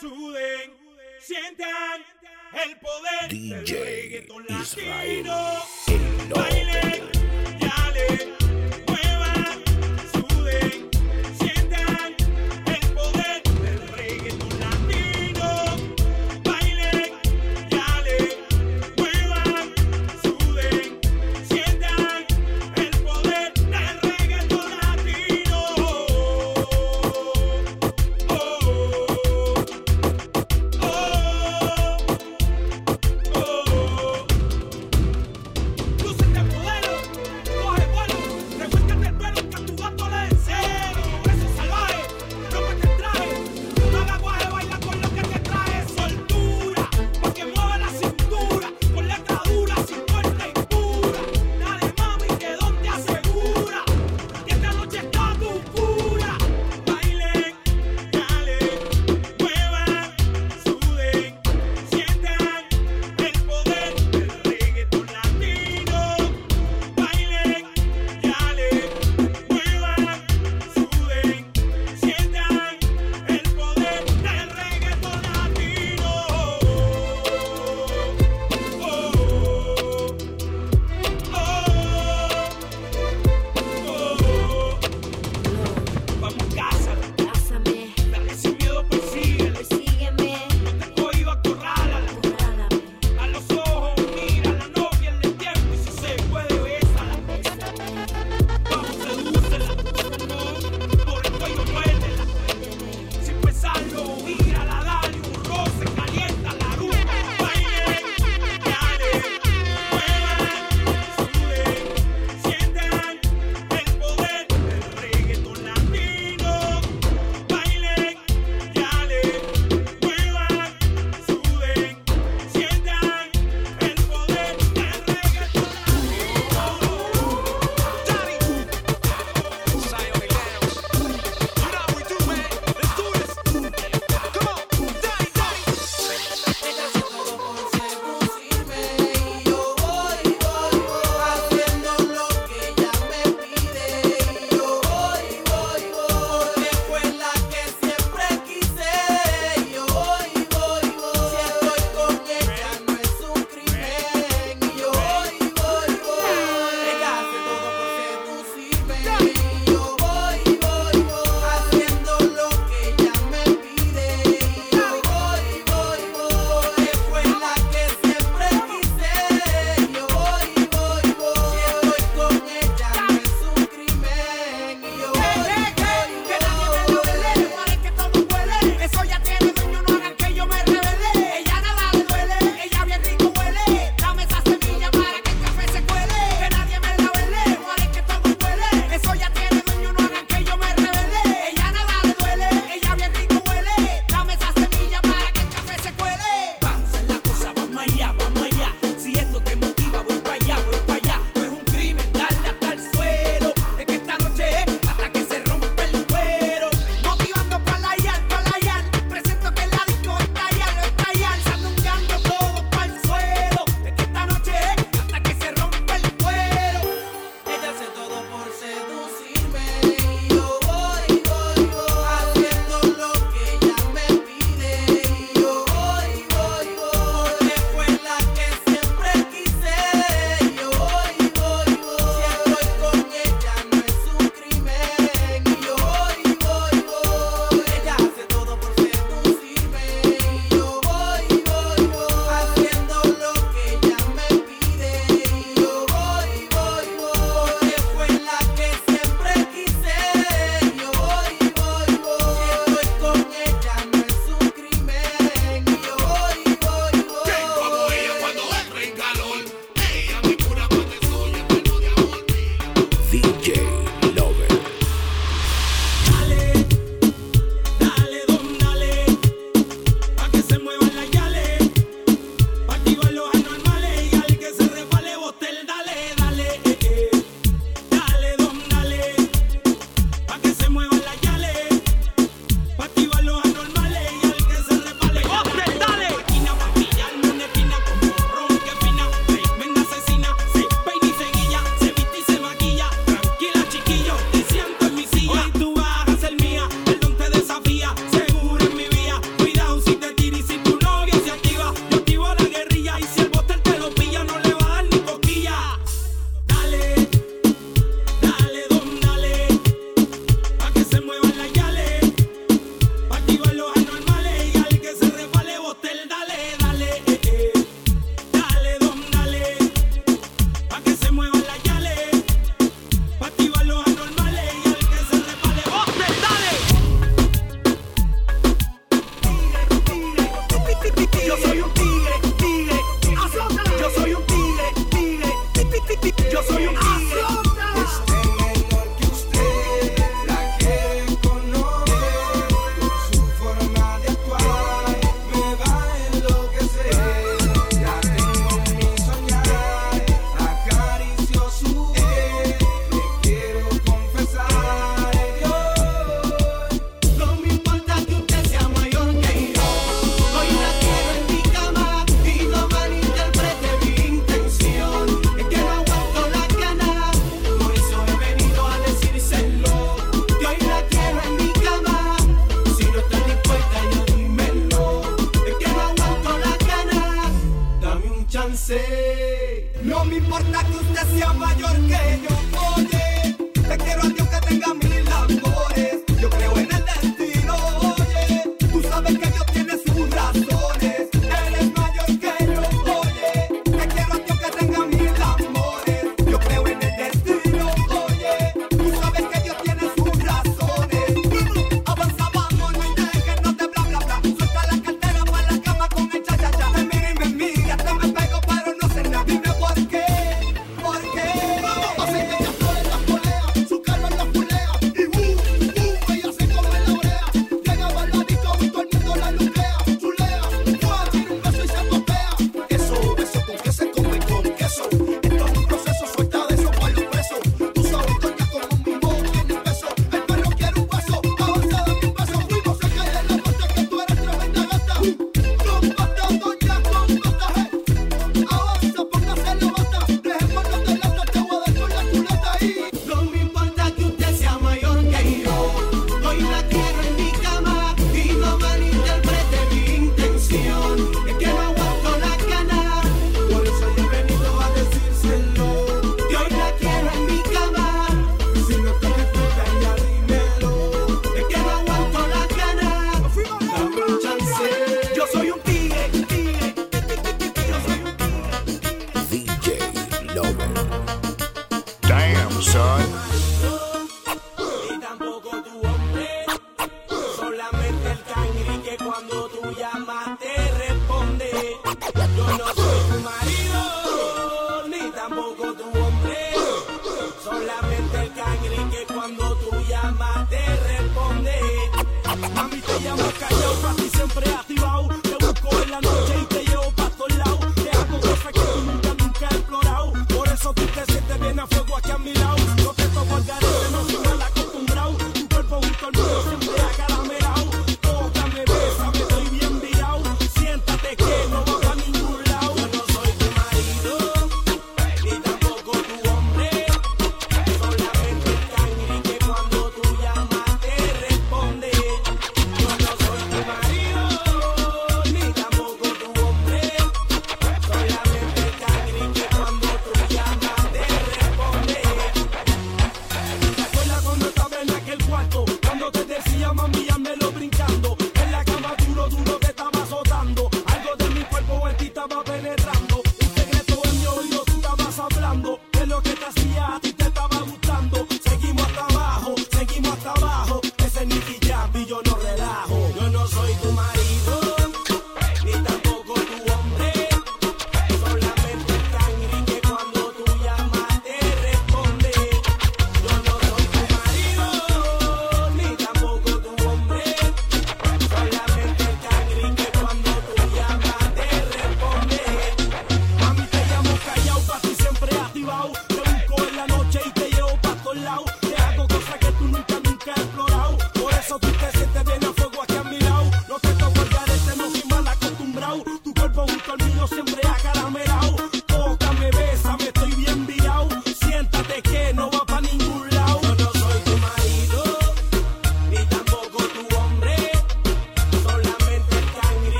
suden, sientan el poder del DJ reggaetón latino.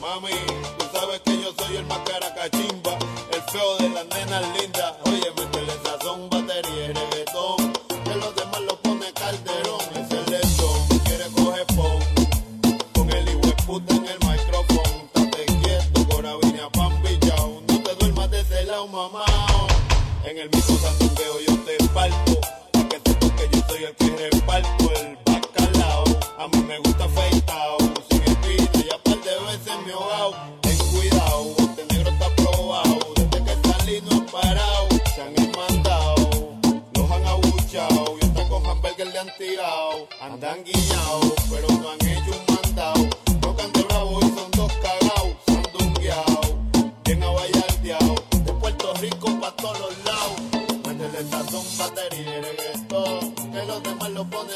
Mami, Que los demás lo pone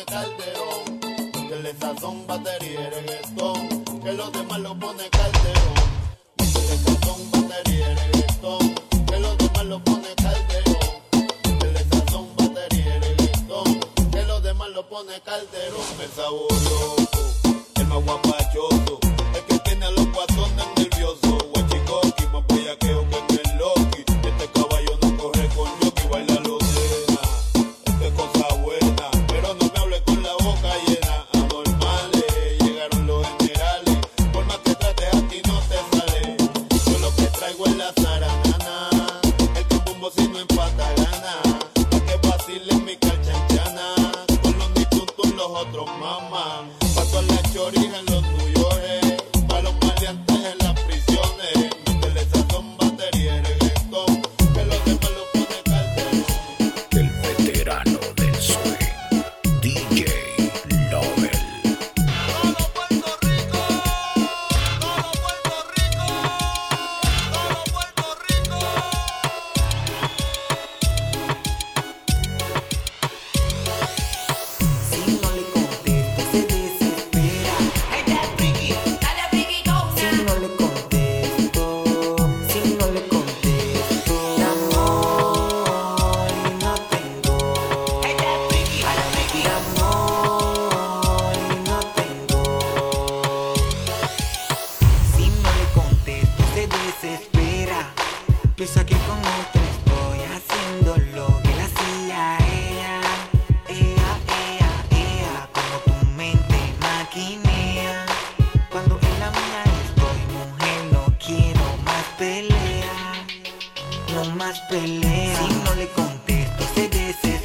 más pelea. Si no le contesto, se desespera.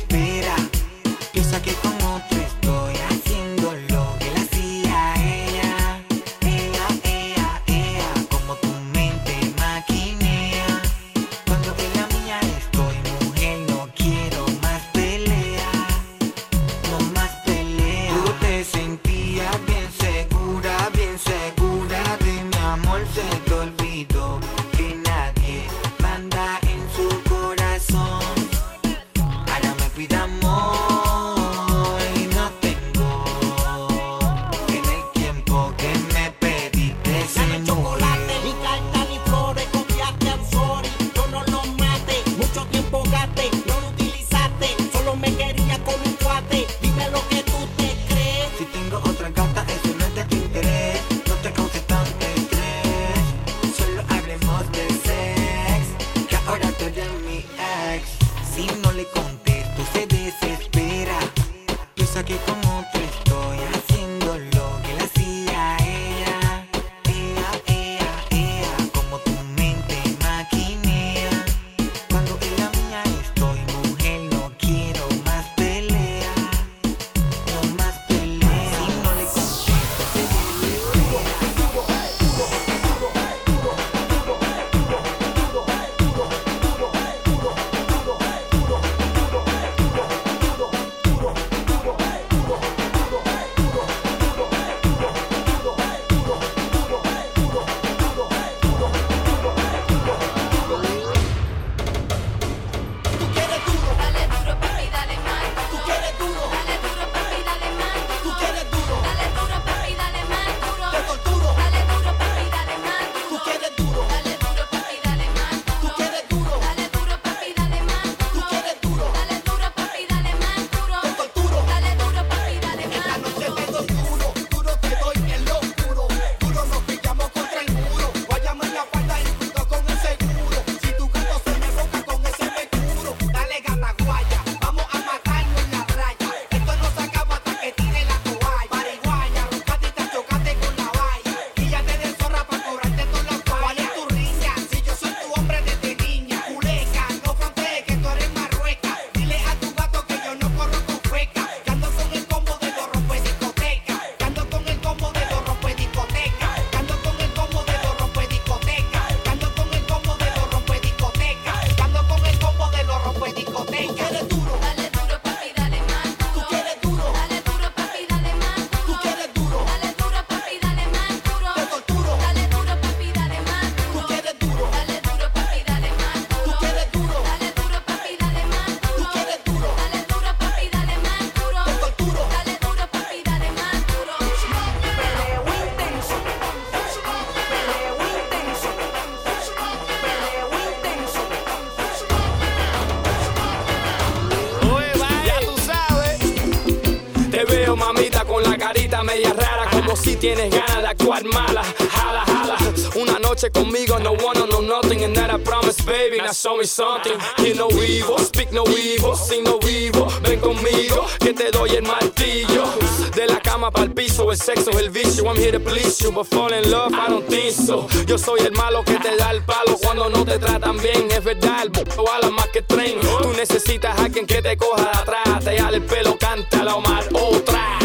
tienes ganas de actuar mala, jala, jala. Una noche conmigo, no one, no nothing, and that I promise, baby, now show me something. Hear no evil, speak no evil, sing no evil. Ven conmigo, que te doy el martillo. De la cama para el piso, el sexo es el vicio. I'm here to please you, but fall in love, I don't think so. Yo soy el malo que te da el palo cuando no te tratan bien. Es verdad, el b***o habla más que tren. Tú necesitas a alguien que te coja de atrás, te jale el pelo, cántala, Omar, otra.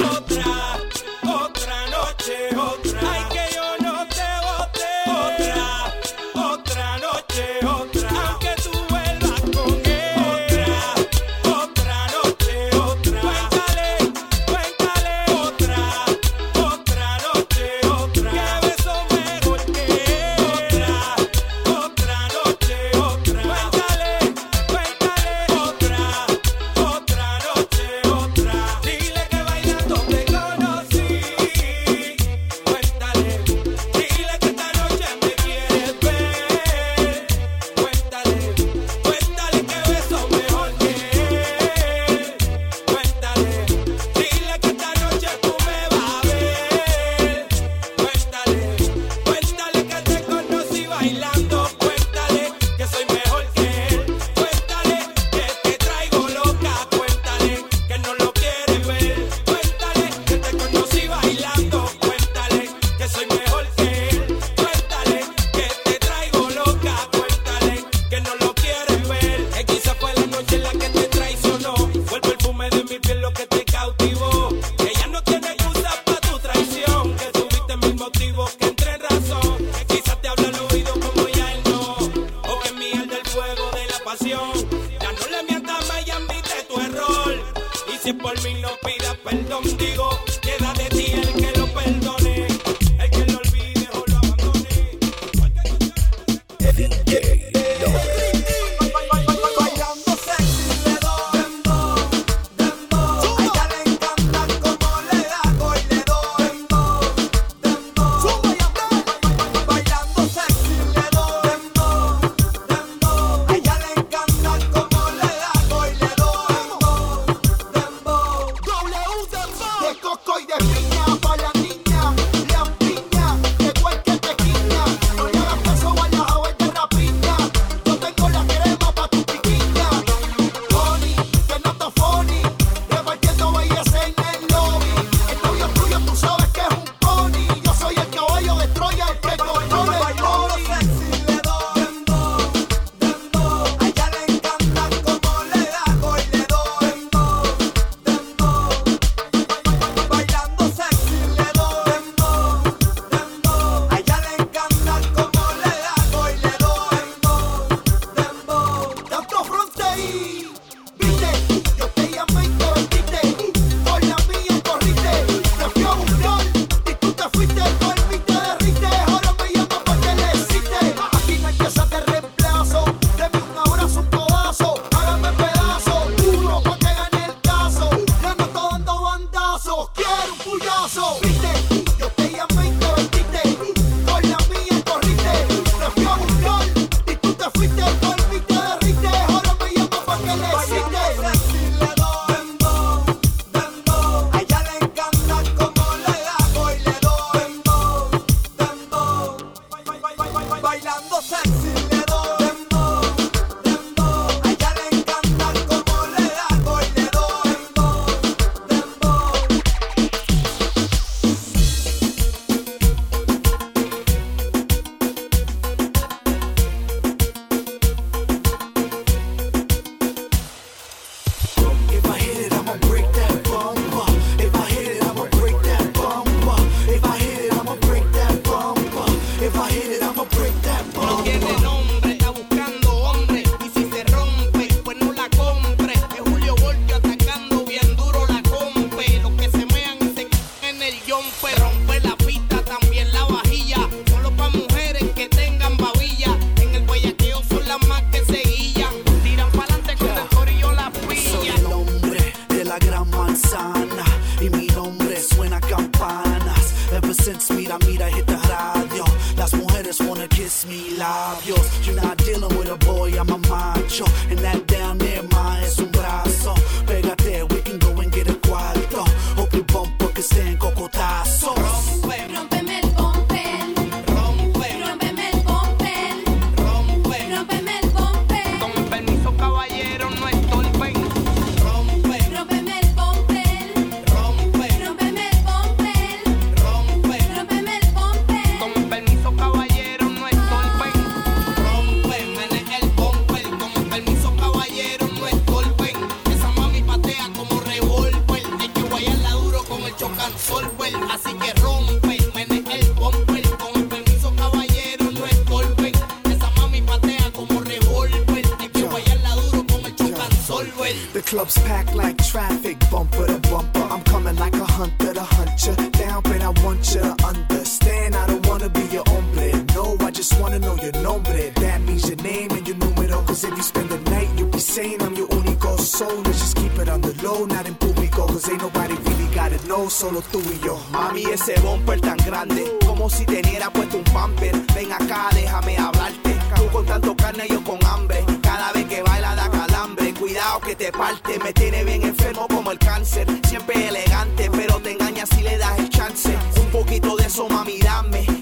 cause ain't nobody really no, solo tú y yo. Mami, ese bumper tan grande, como si teniera puesto un pamper. Ven acá, déjame hablarte. Tú con tanto carne, yo con hambre. Cada vez que baila da calambre. Cuidado que te parte, me tiene bien enfermo como el cáncer. Siempre elegante, pero te engañas si le das el chance. Un poquito de eso, mami, dame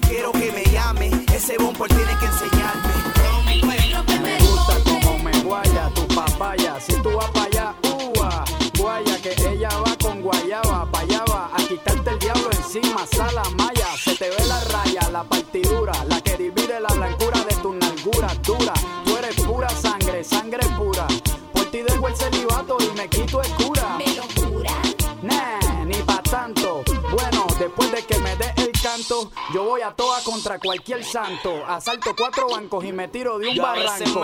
Yo voy a toa contra cualquier santo. Asalto cuatro bancos y me tiro de un barranco.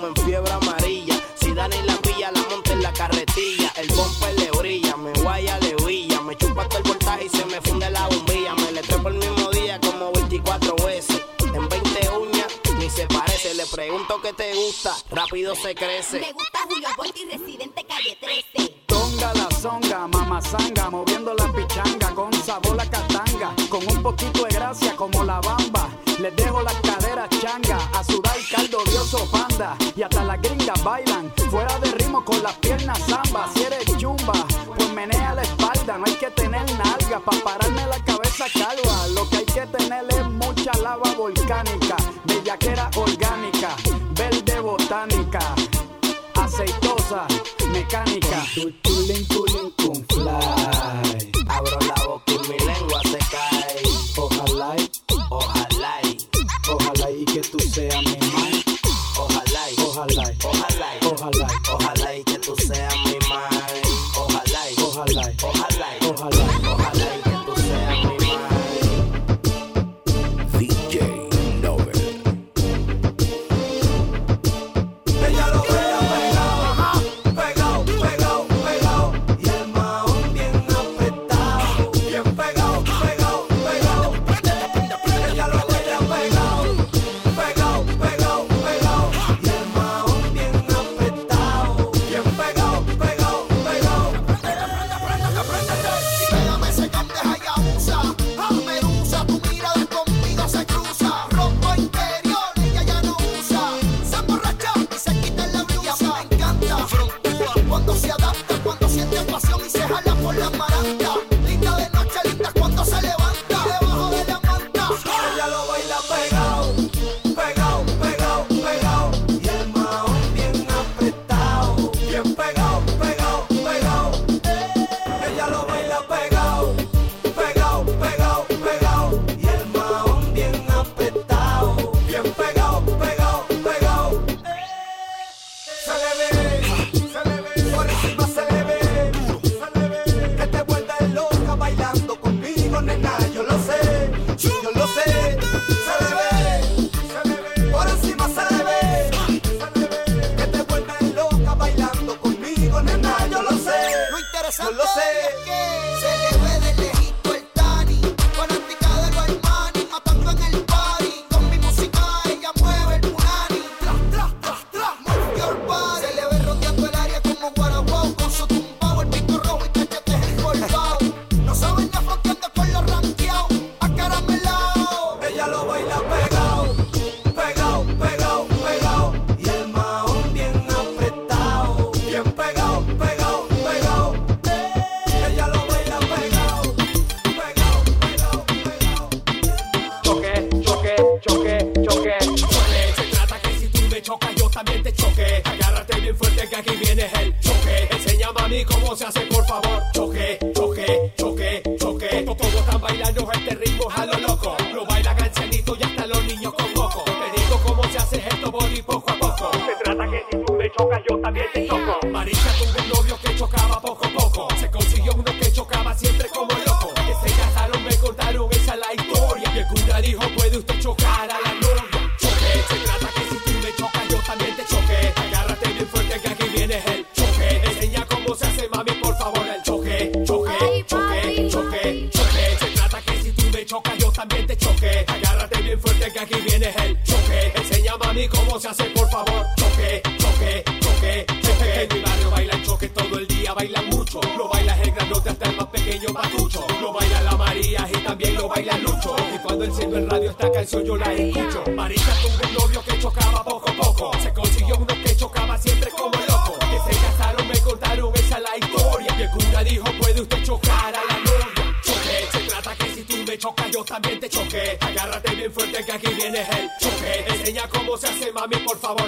como en fiebre amarilla. Si dan en la villa, la monta en la carretilla. El bumper le brilla, me guaya le brilla. Me chupa todo el voltaje y se me funde la bombilla. Me le trepo el mismo día como 24 veces. En 20 uñas ni se parece. Le pregunto qué te gusta, rápido se crece. Me gusta Julio Volti, residente calle 13. Tonga la zonga, mamazanga, moviendo la pichanga con sabor a catanga. Con un poquito de gracia como la bamba. Les dejo la a por la maravilla. cómo se hace, por favor. Choque, choque, choque, este choque. En mi barrio bailan choque todo el día, bailan mucho. Lo baila el granote hasta el más pequeño patucho. Lo baila la María y también lo baila Lucho. Y cuando enciendo el radio esta canción yo la escucho. María tuvo un novio que chocaba por se hace mami, por favor.